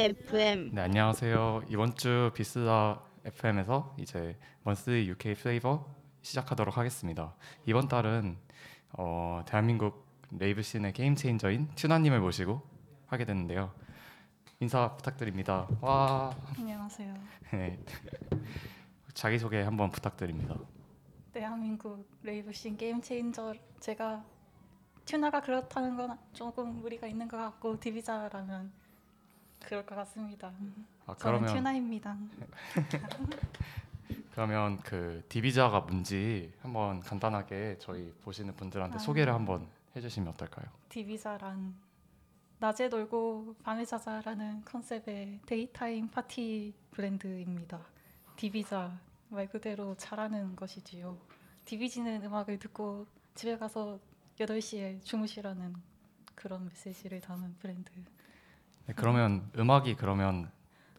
FM. 네 안녕하세요. 이번 주 비스다 FM에서 이제 먼스리 UK 플레이버 시작하도록 하겠습니다. 이번 달은 어, 대한민국 레이브 씬의 게임 체인저인 튜나님을 모시고 하게 됐는데요. 인사 부탁드립니다. 와, 안녕하세요. 네. 자기 소개 한번 부탁드립니다. 대한민국 레이브 씬 게임 체인저 제가 튜나가 그렇다는 건 조금 무리가 있는 것 같고 디비자라면 그럴 것 같습니다. 아 저는 그러면 튜나입니다. 그러면 그 디비자가 뭔지 한번 간단하게 저희 보시는 분들한테 아. 소개를 한번 해주시면 어떨까요? 디비자란 낮에 놀고 밤에 자자라는 컨셉의 데이타임 파티 브랜드입니다. 디비자 말 그대로 잘하는 것이지요. 디비지는 음악을 듣고 집에 가서 8시에 주무시라는 그런 메시지를 담은 브랜드. 네, 그러면 음악이 그러면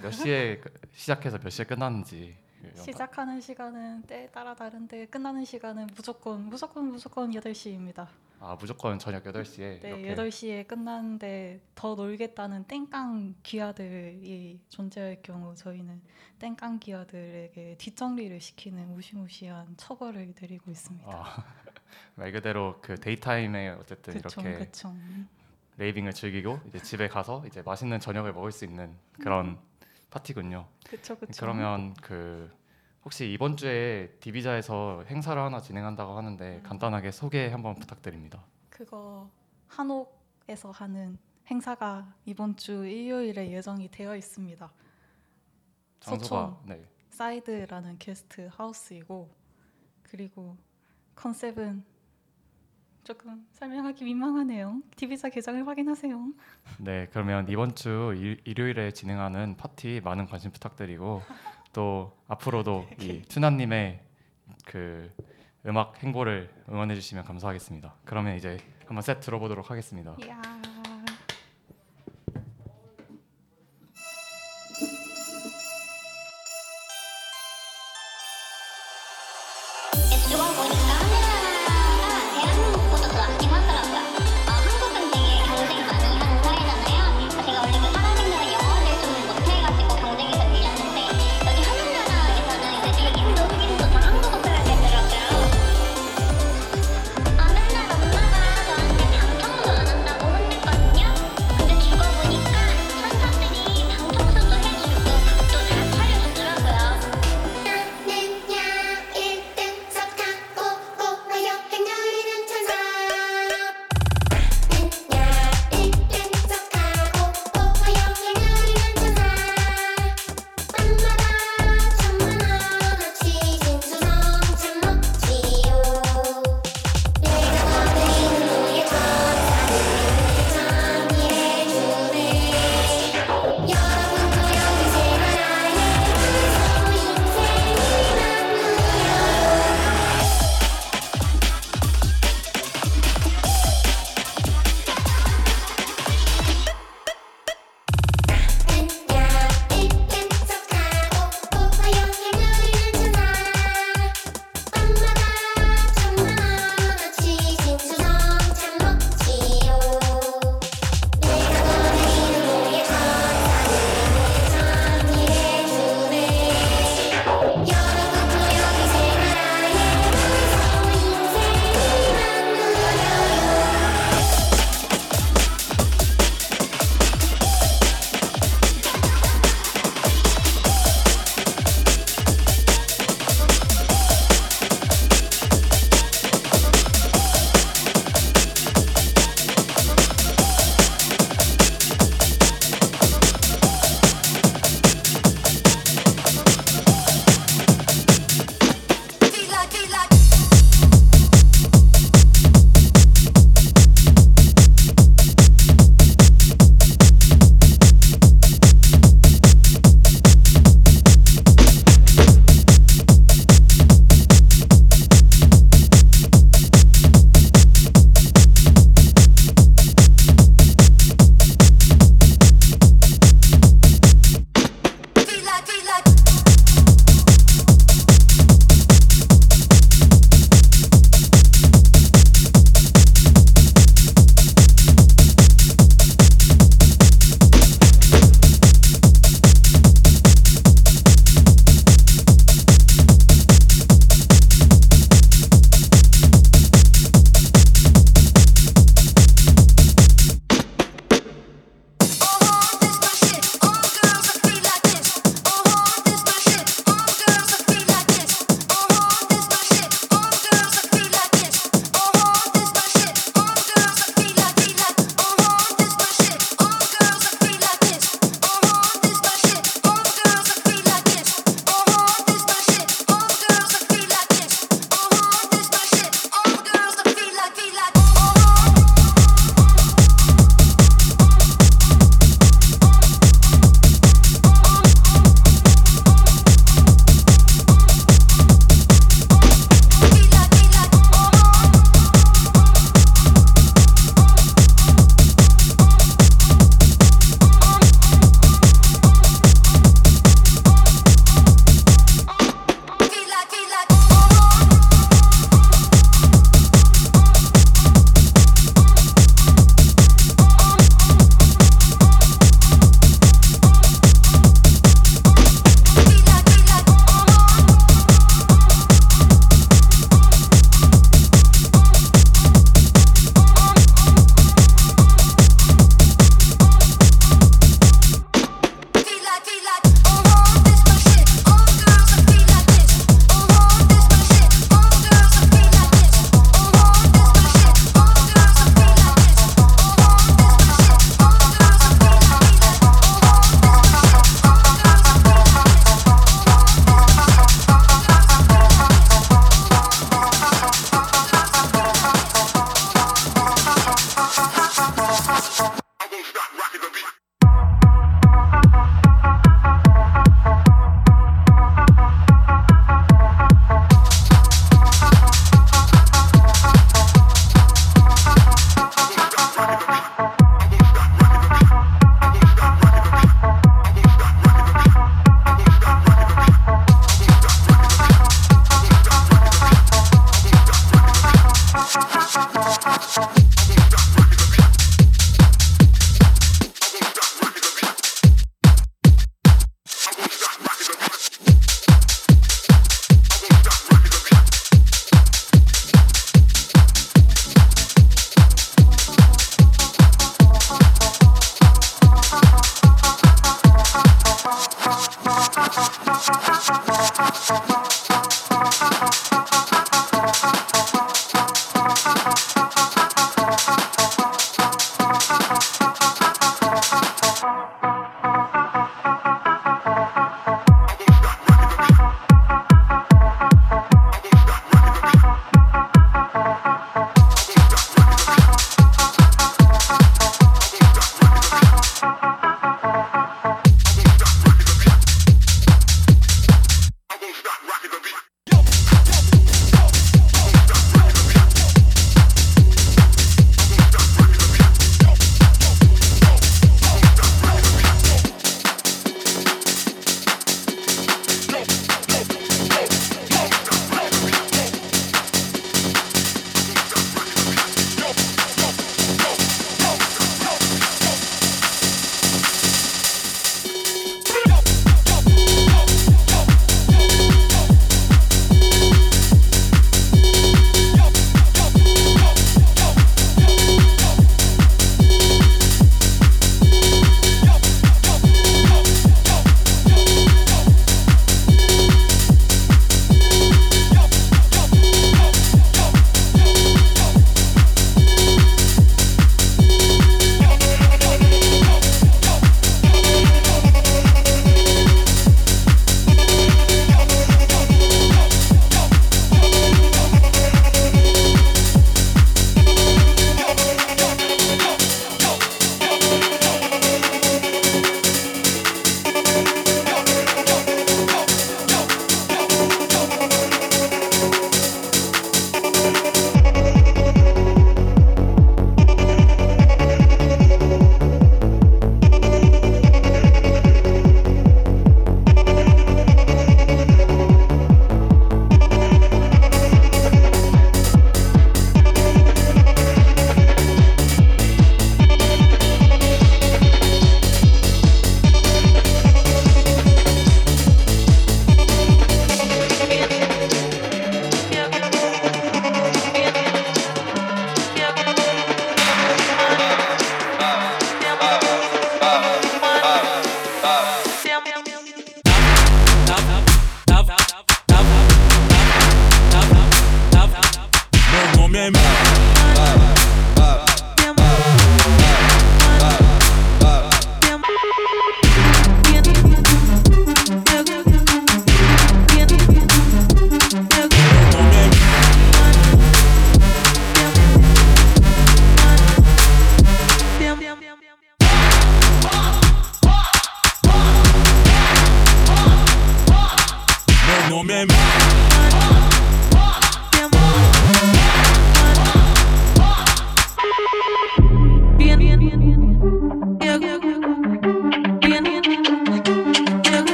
몇 시에 그- 시작해서 몇 시에 끝나는지 시작하는 시간은 때에 따라 다른데 끝나는 시간은 무조건 무조건 무조건 8시입니다. 아 무조건 저녁 8시에 네, 이렇게 8시에 끝나는데 더 놀겠다는 땡깡 기아들이 존재할 경우 저희는 땡깡 기아들에게 뒷정리를 시키는 무시무시한 처벌을 내리고 있습니다. 아, 말 그대로 그 데이타임에 어쨌든 그쵸, 이렇게 그쵸. 레이빙을 즐기고 이제 집에 가서 이제 맛있는 저녁을 먹을 수 있는 그런 파티군요. 그쵸, 그쵸. 그러면 그 혹시 이번 주에 디비자에서 행사를 하나 진행한다고 하는데 음. 간단하게 소개 한번 부탁드립니다. 그거 한옥에서 하는 행사가 이번 주 일요일에 예정이 되어 있습니다. 장소가 서촌. 네. 사이드라는 게스트 하우스이고 그리고 컨셉은 조금 설명하기 민망하네요. 디비자 계정을 확인하세요. 네, 그러면 이번 주 일, 일요일에 진행하는 파티 많은 관심 부탁드리고 또 앞으로도 이 튜나님의 그 음악 행보를 응원해 주시면 감사하겠습니다. 그러면 이제 한번 셋 들어보도록 하겠습니다. 이야.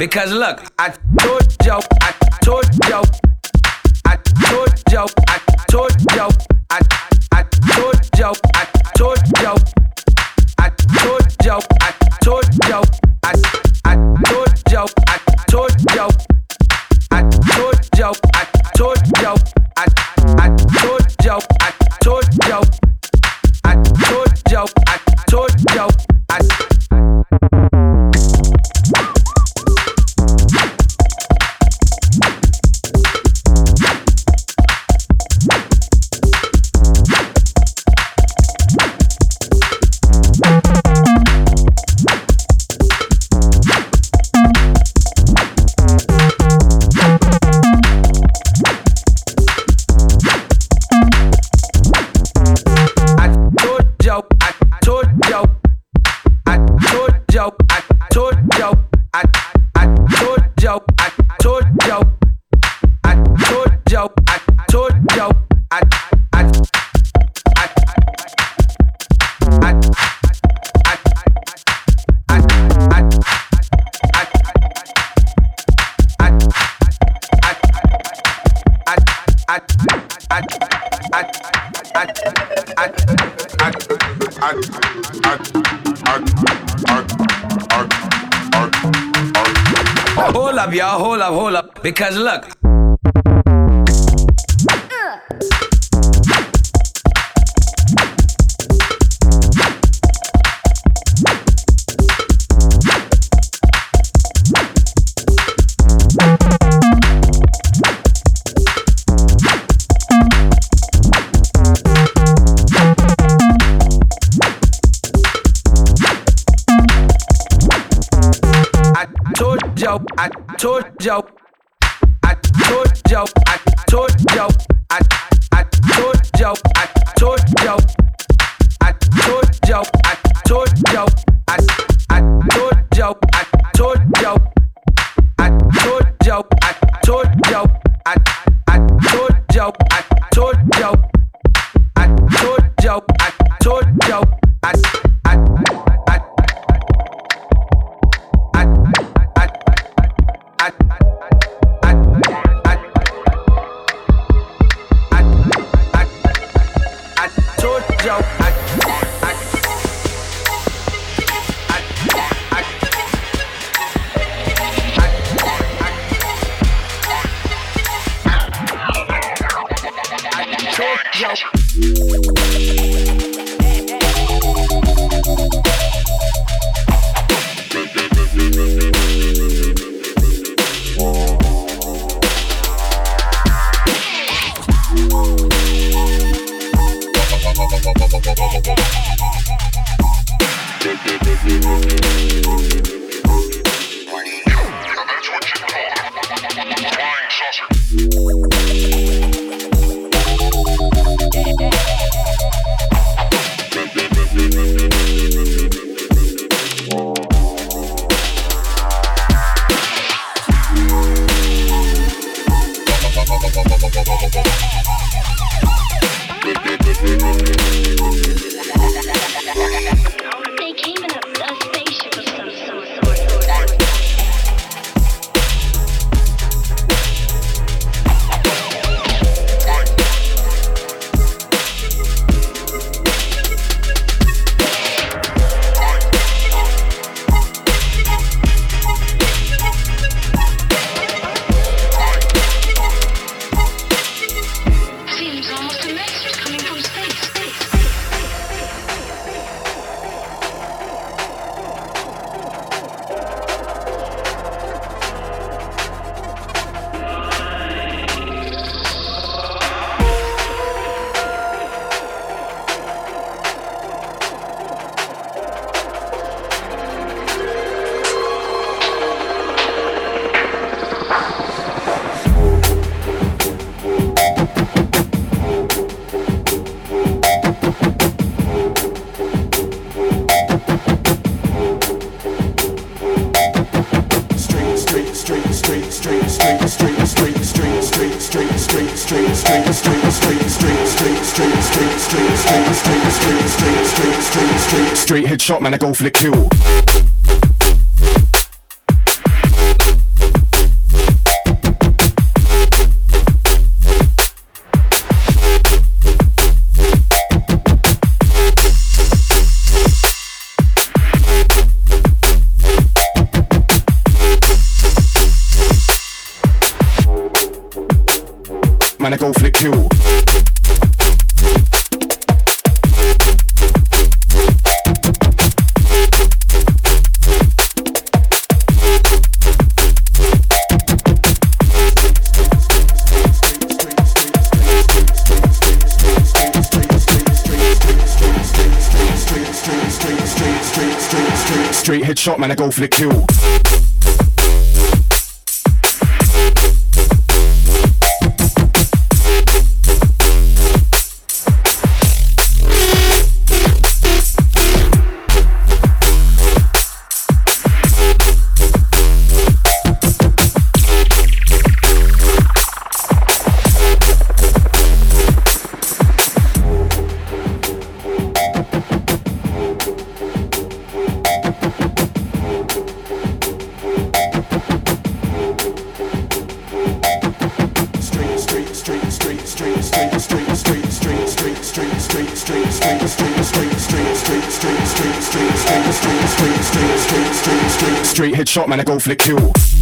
Because look, Because look. I told you, I told you told yo, I told yo, I I told yo, I told yo, I told yo, I told yo, I I told yo, I Headshot, man, I go for the kill. Man, I go for the kill. Straight headshot, man, I go for the kill. Headshot, man, I go for the kill.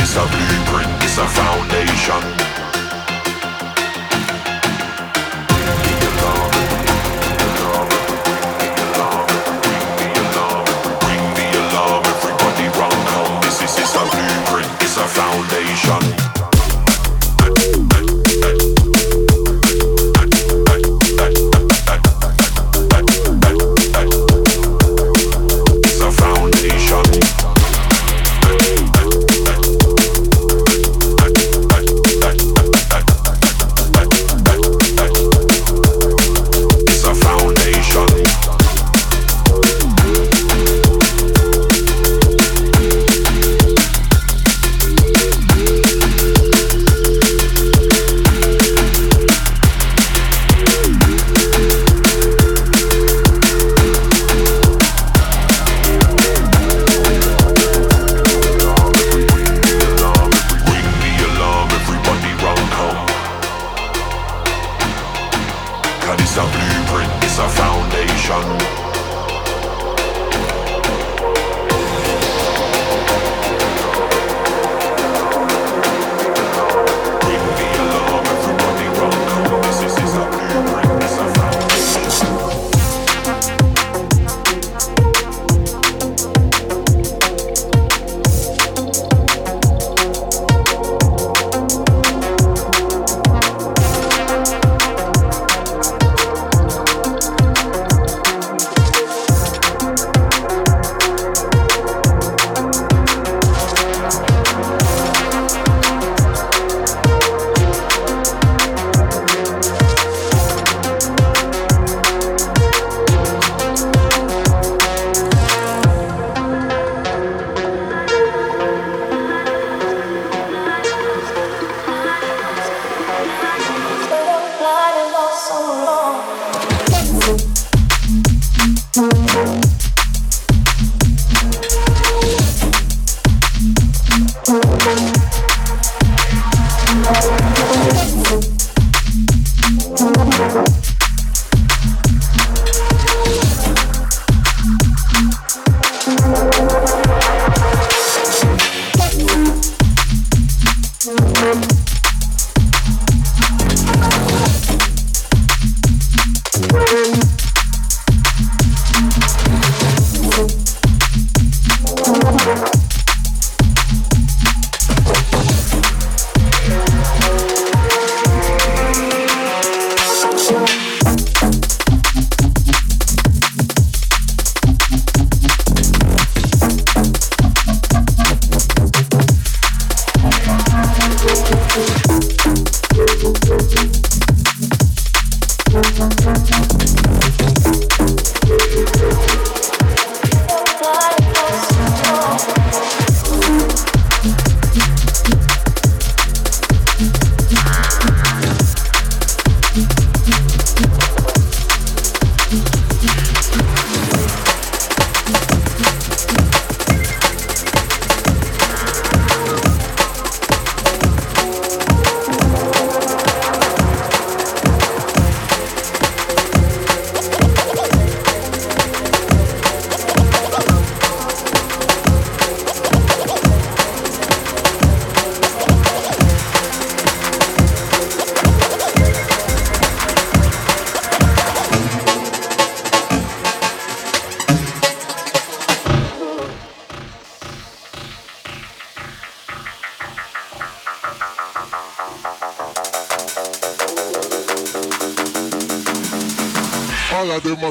It's a blueprint, it's a foundation.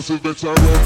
All of them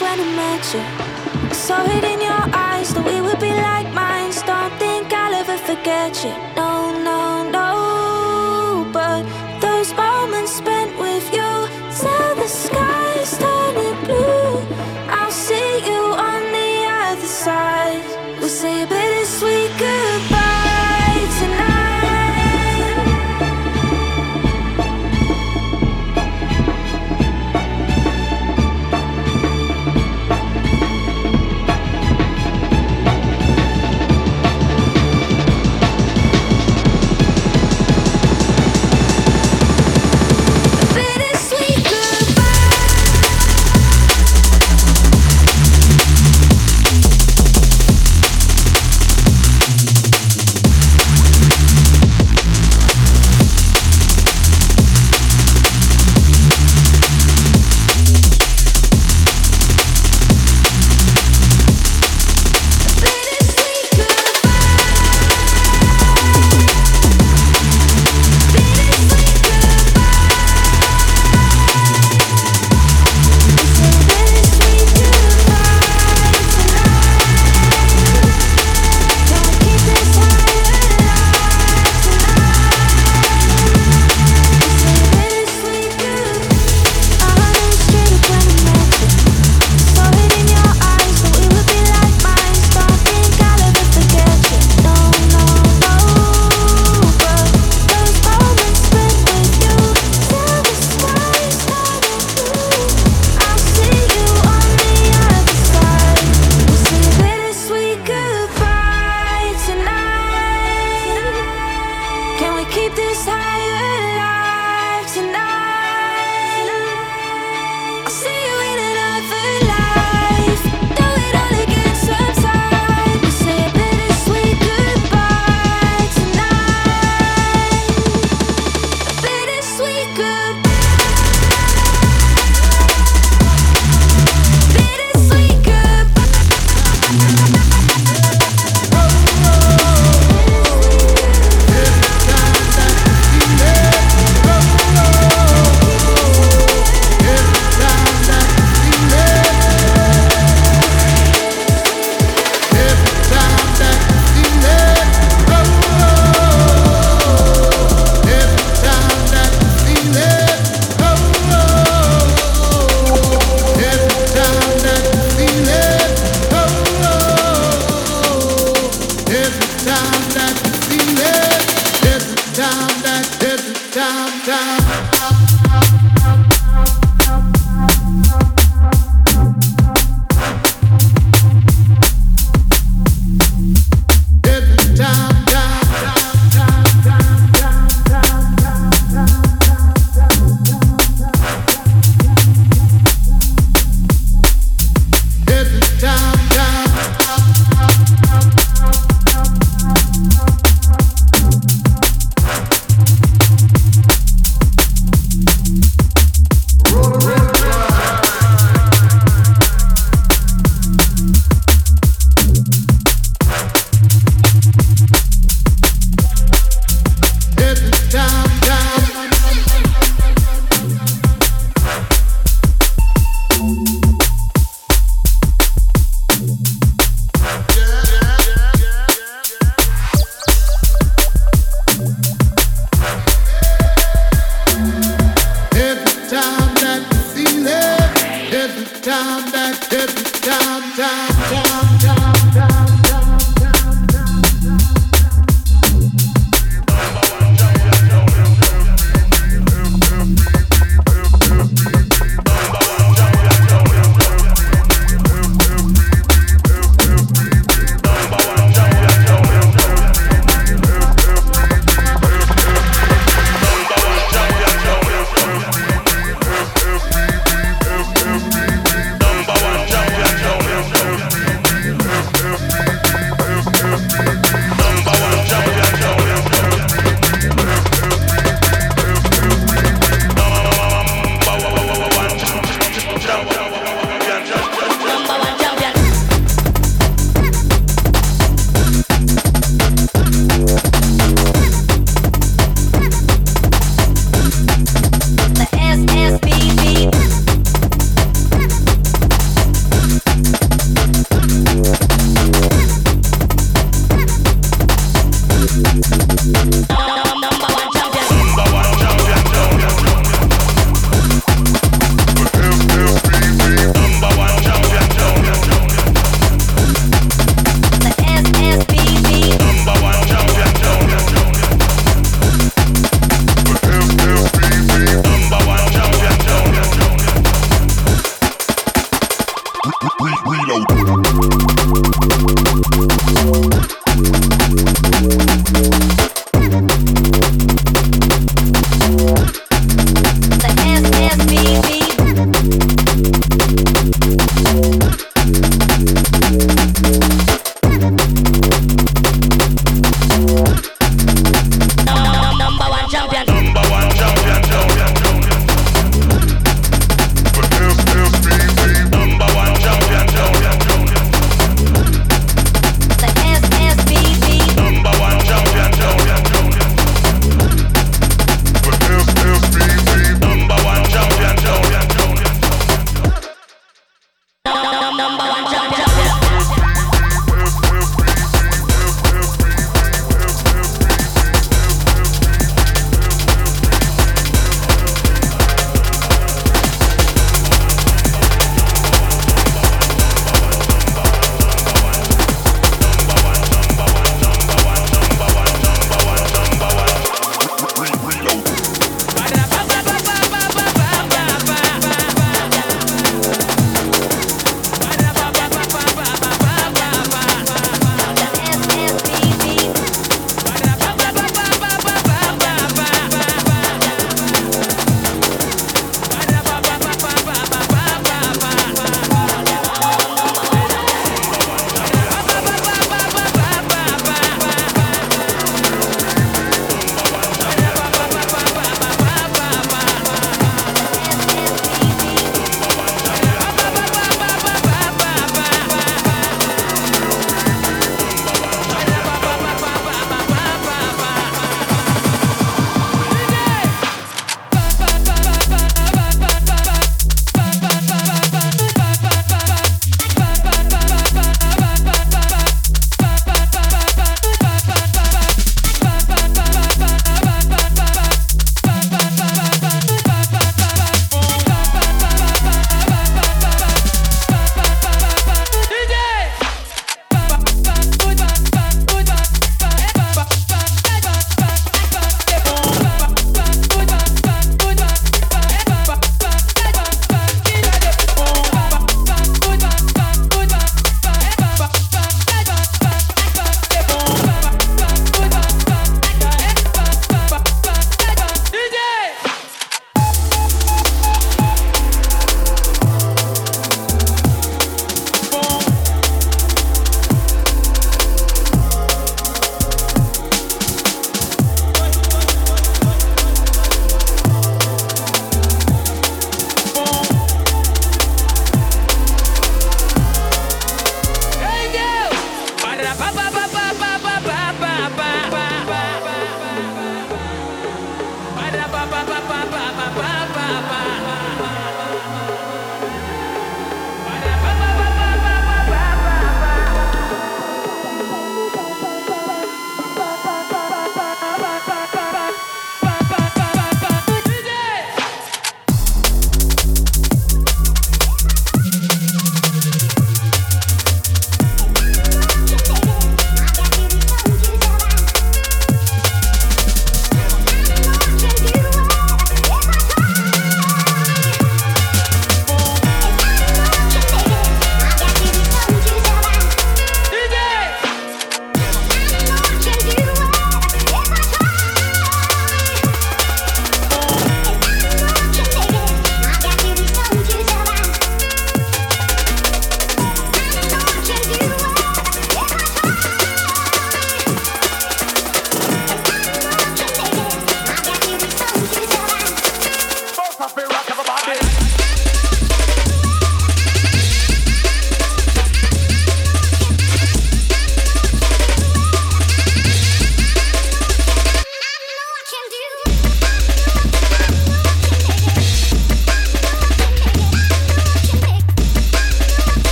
when I met you. Saw it in your eyes, that we would be like minds. Don't think I'll ever forget you.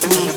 got me.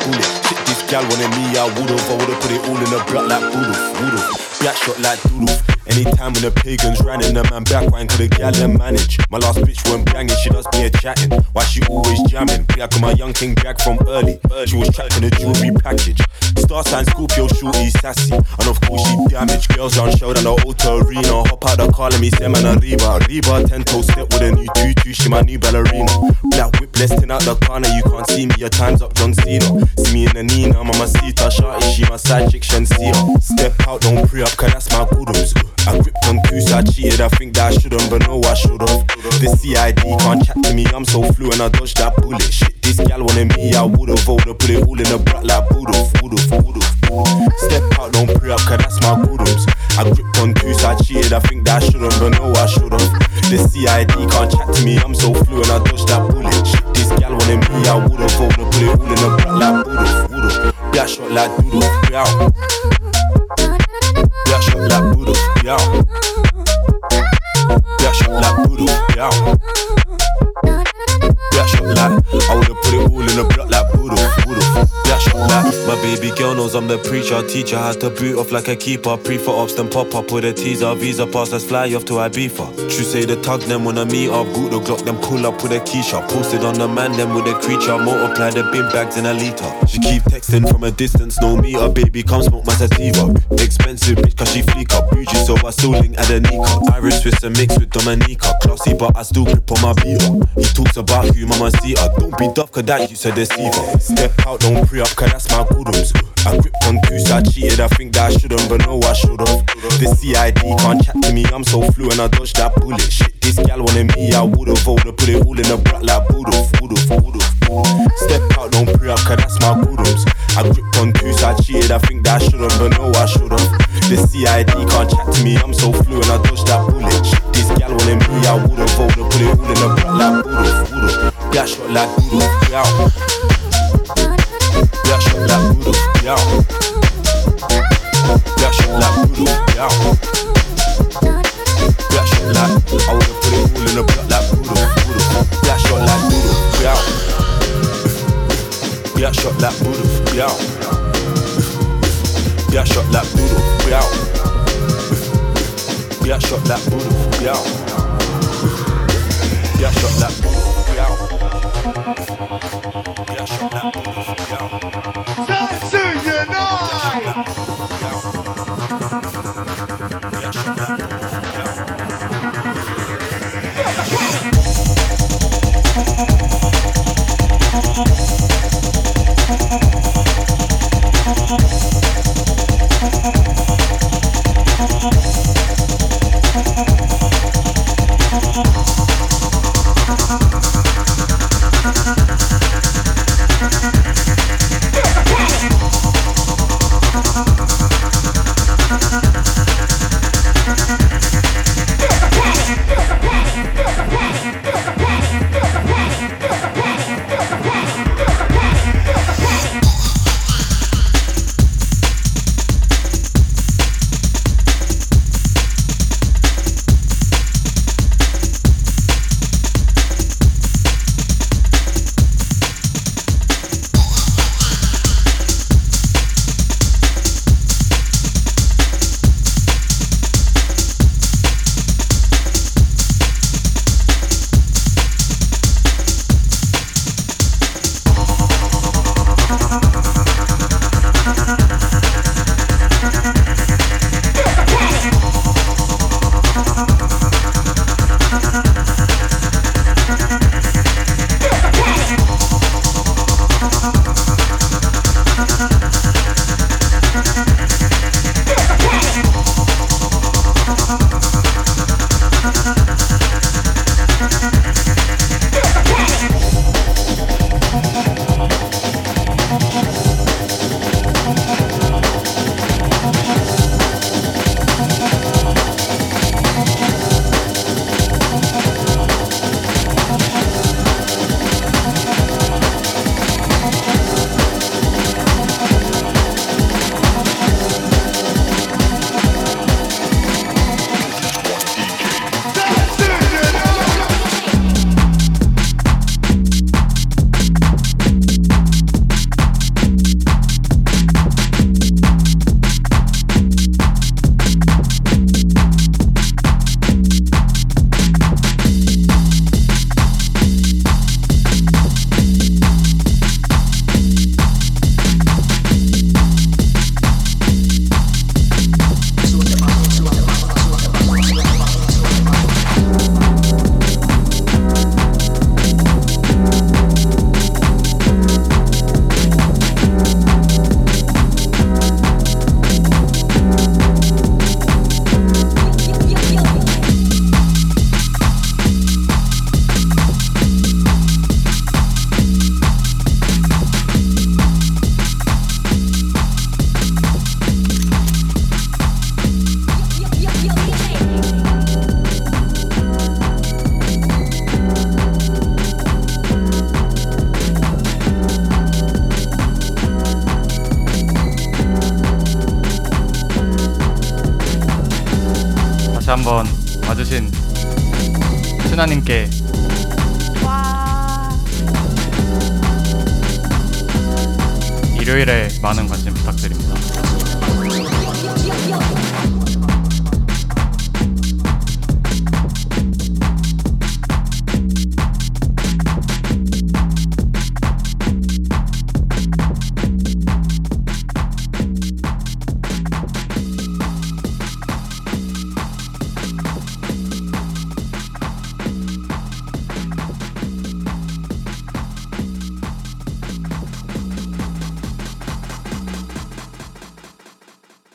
This gal wanted me, I would've. I would've put it all in the block like would've, would've. Black shot like doodle. Anytime when the pagans ran in, the man back wine could the gal and manage. My last bitch weren't banging, she does be a chatting. Why she always jamming? Black on my young king back from early. She was in a jewelry package. Star sign Scorpio, shorty sassy. And of course she damaged. Girls on show down the auto arena. Hop out the car, let me say man a Reba. Reba, 10 toe step with a new tutu. She my new ballerina. Black whip blessing out the corner. You can't see me, your time's up, John Cena. See me in the Nina, mama Sita. Shorty, she my side chick, Shensia. Step out, don't pre up, cause that's my goodums. I gripped on so I cheated. I think that I shouldn't, but no, I should've. The CID can't chat to me, I'm so fluent. I dodged that bullet. Shit, this gal wanted me, I would've. Would've put it all in the brat like would've, would've, would've. Step out, don't pre up, cause that's my goodums. I gripped on so I cheated. I think that I shouldn't, but no, I should've. The CID can't chat to me, I'm so fluent. I dodged that bullet. Shit, this gal wanted me, I would've. Would've put it all in the brat like would've, would've. Black shot like doodle, yeah. Shot like doodle, yeah. Shot like doodle, yeah. Shot like I would've put it all in a block like voodoo, voodoo. Like my baby girl knows I'm the preacher. Teach her how to boot off like a keeper. Pre for ops, then pop up with a teaser. Visa pass, let's fly off to Ibiza. True say the tug them when I meet up. Boot the Glock, them pull up with a keyshot. Posted on the man, then with a creature. Multiply the bin bags in a liter. She keep texting from a distance, no meter. Baby, come smoke my sativa. Expensive bitch, cause she fleek up. Bougie, so I still link at a Nika. Irish Swiss and mix with Dominica. Classy, but I still grip on my beater. He talks about you, mama see her. Don't be duff, cause that you's a deceiver. Step out, don't pre up, cause that's my goodums. I gripped on so I cheated. I think that I shouldn't, but no, I should've. The CID can't chat to me, I'm so fluent. I dodged that bullet. Shit, this gal wanted me, I would've. Would've put it all in the brat like would've, would've, would've. Step out, don't pre up, cause that's my goodums. I gripped on so I cheated. I think that I shouldn't, but no, I should've. The CID can't chat to me, I'm so fluent. I dodged that bullet. Shit, this gal wanted me, I would've. Would've put it all in the brat like would've, would've. Shot like doodle, yeah. Shot like doodle, yeah. Shot like doodle, yeah. Black shot like I would've put it all in the block doodle, doodle. Black shot like doodle, yeah. Shot like doodle, yeah. Black shot like yeah. Shot like doodle, yeah. Black shot like yeah.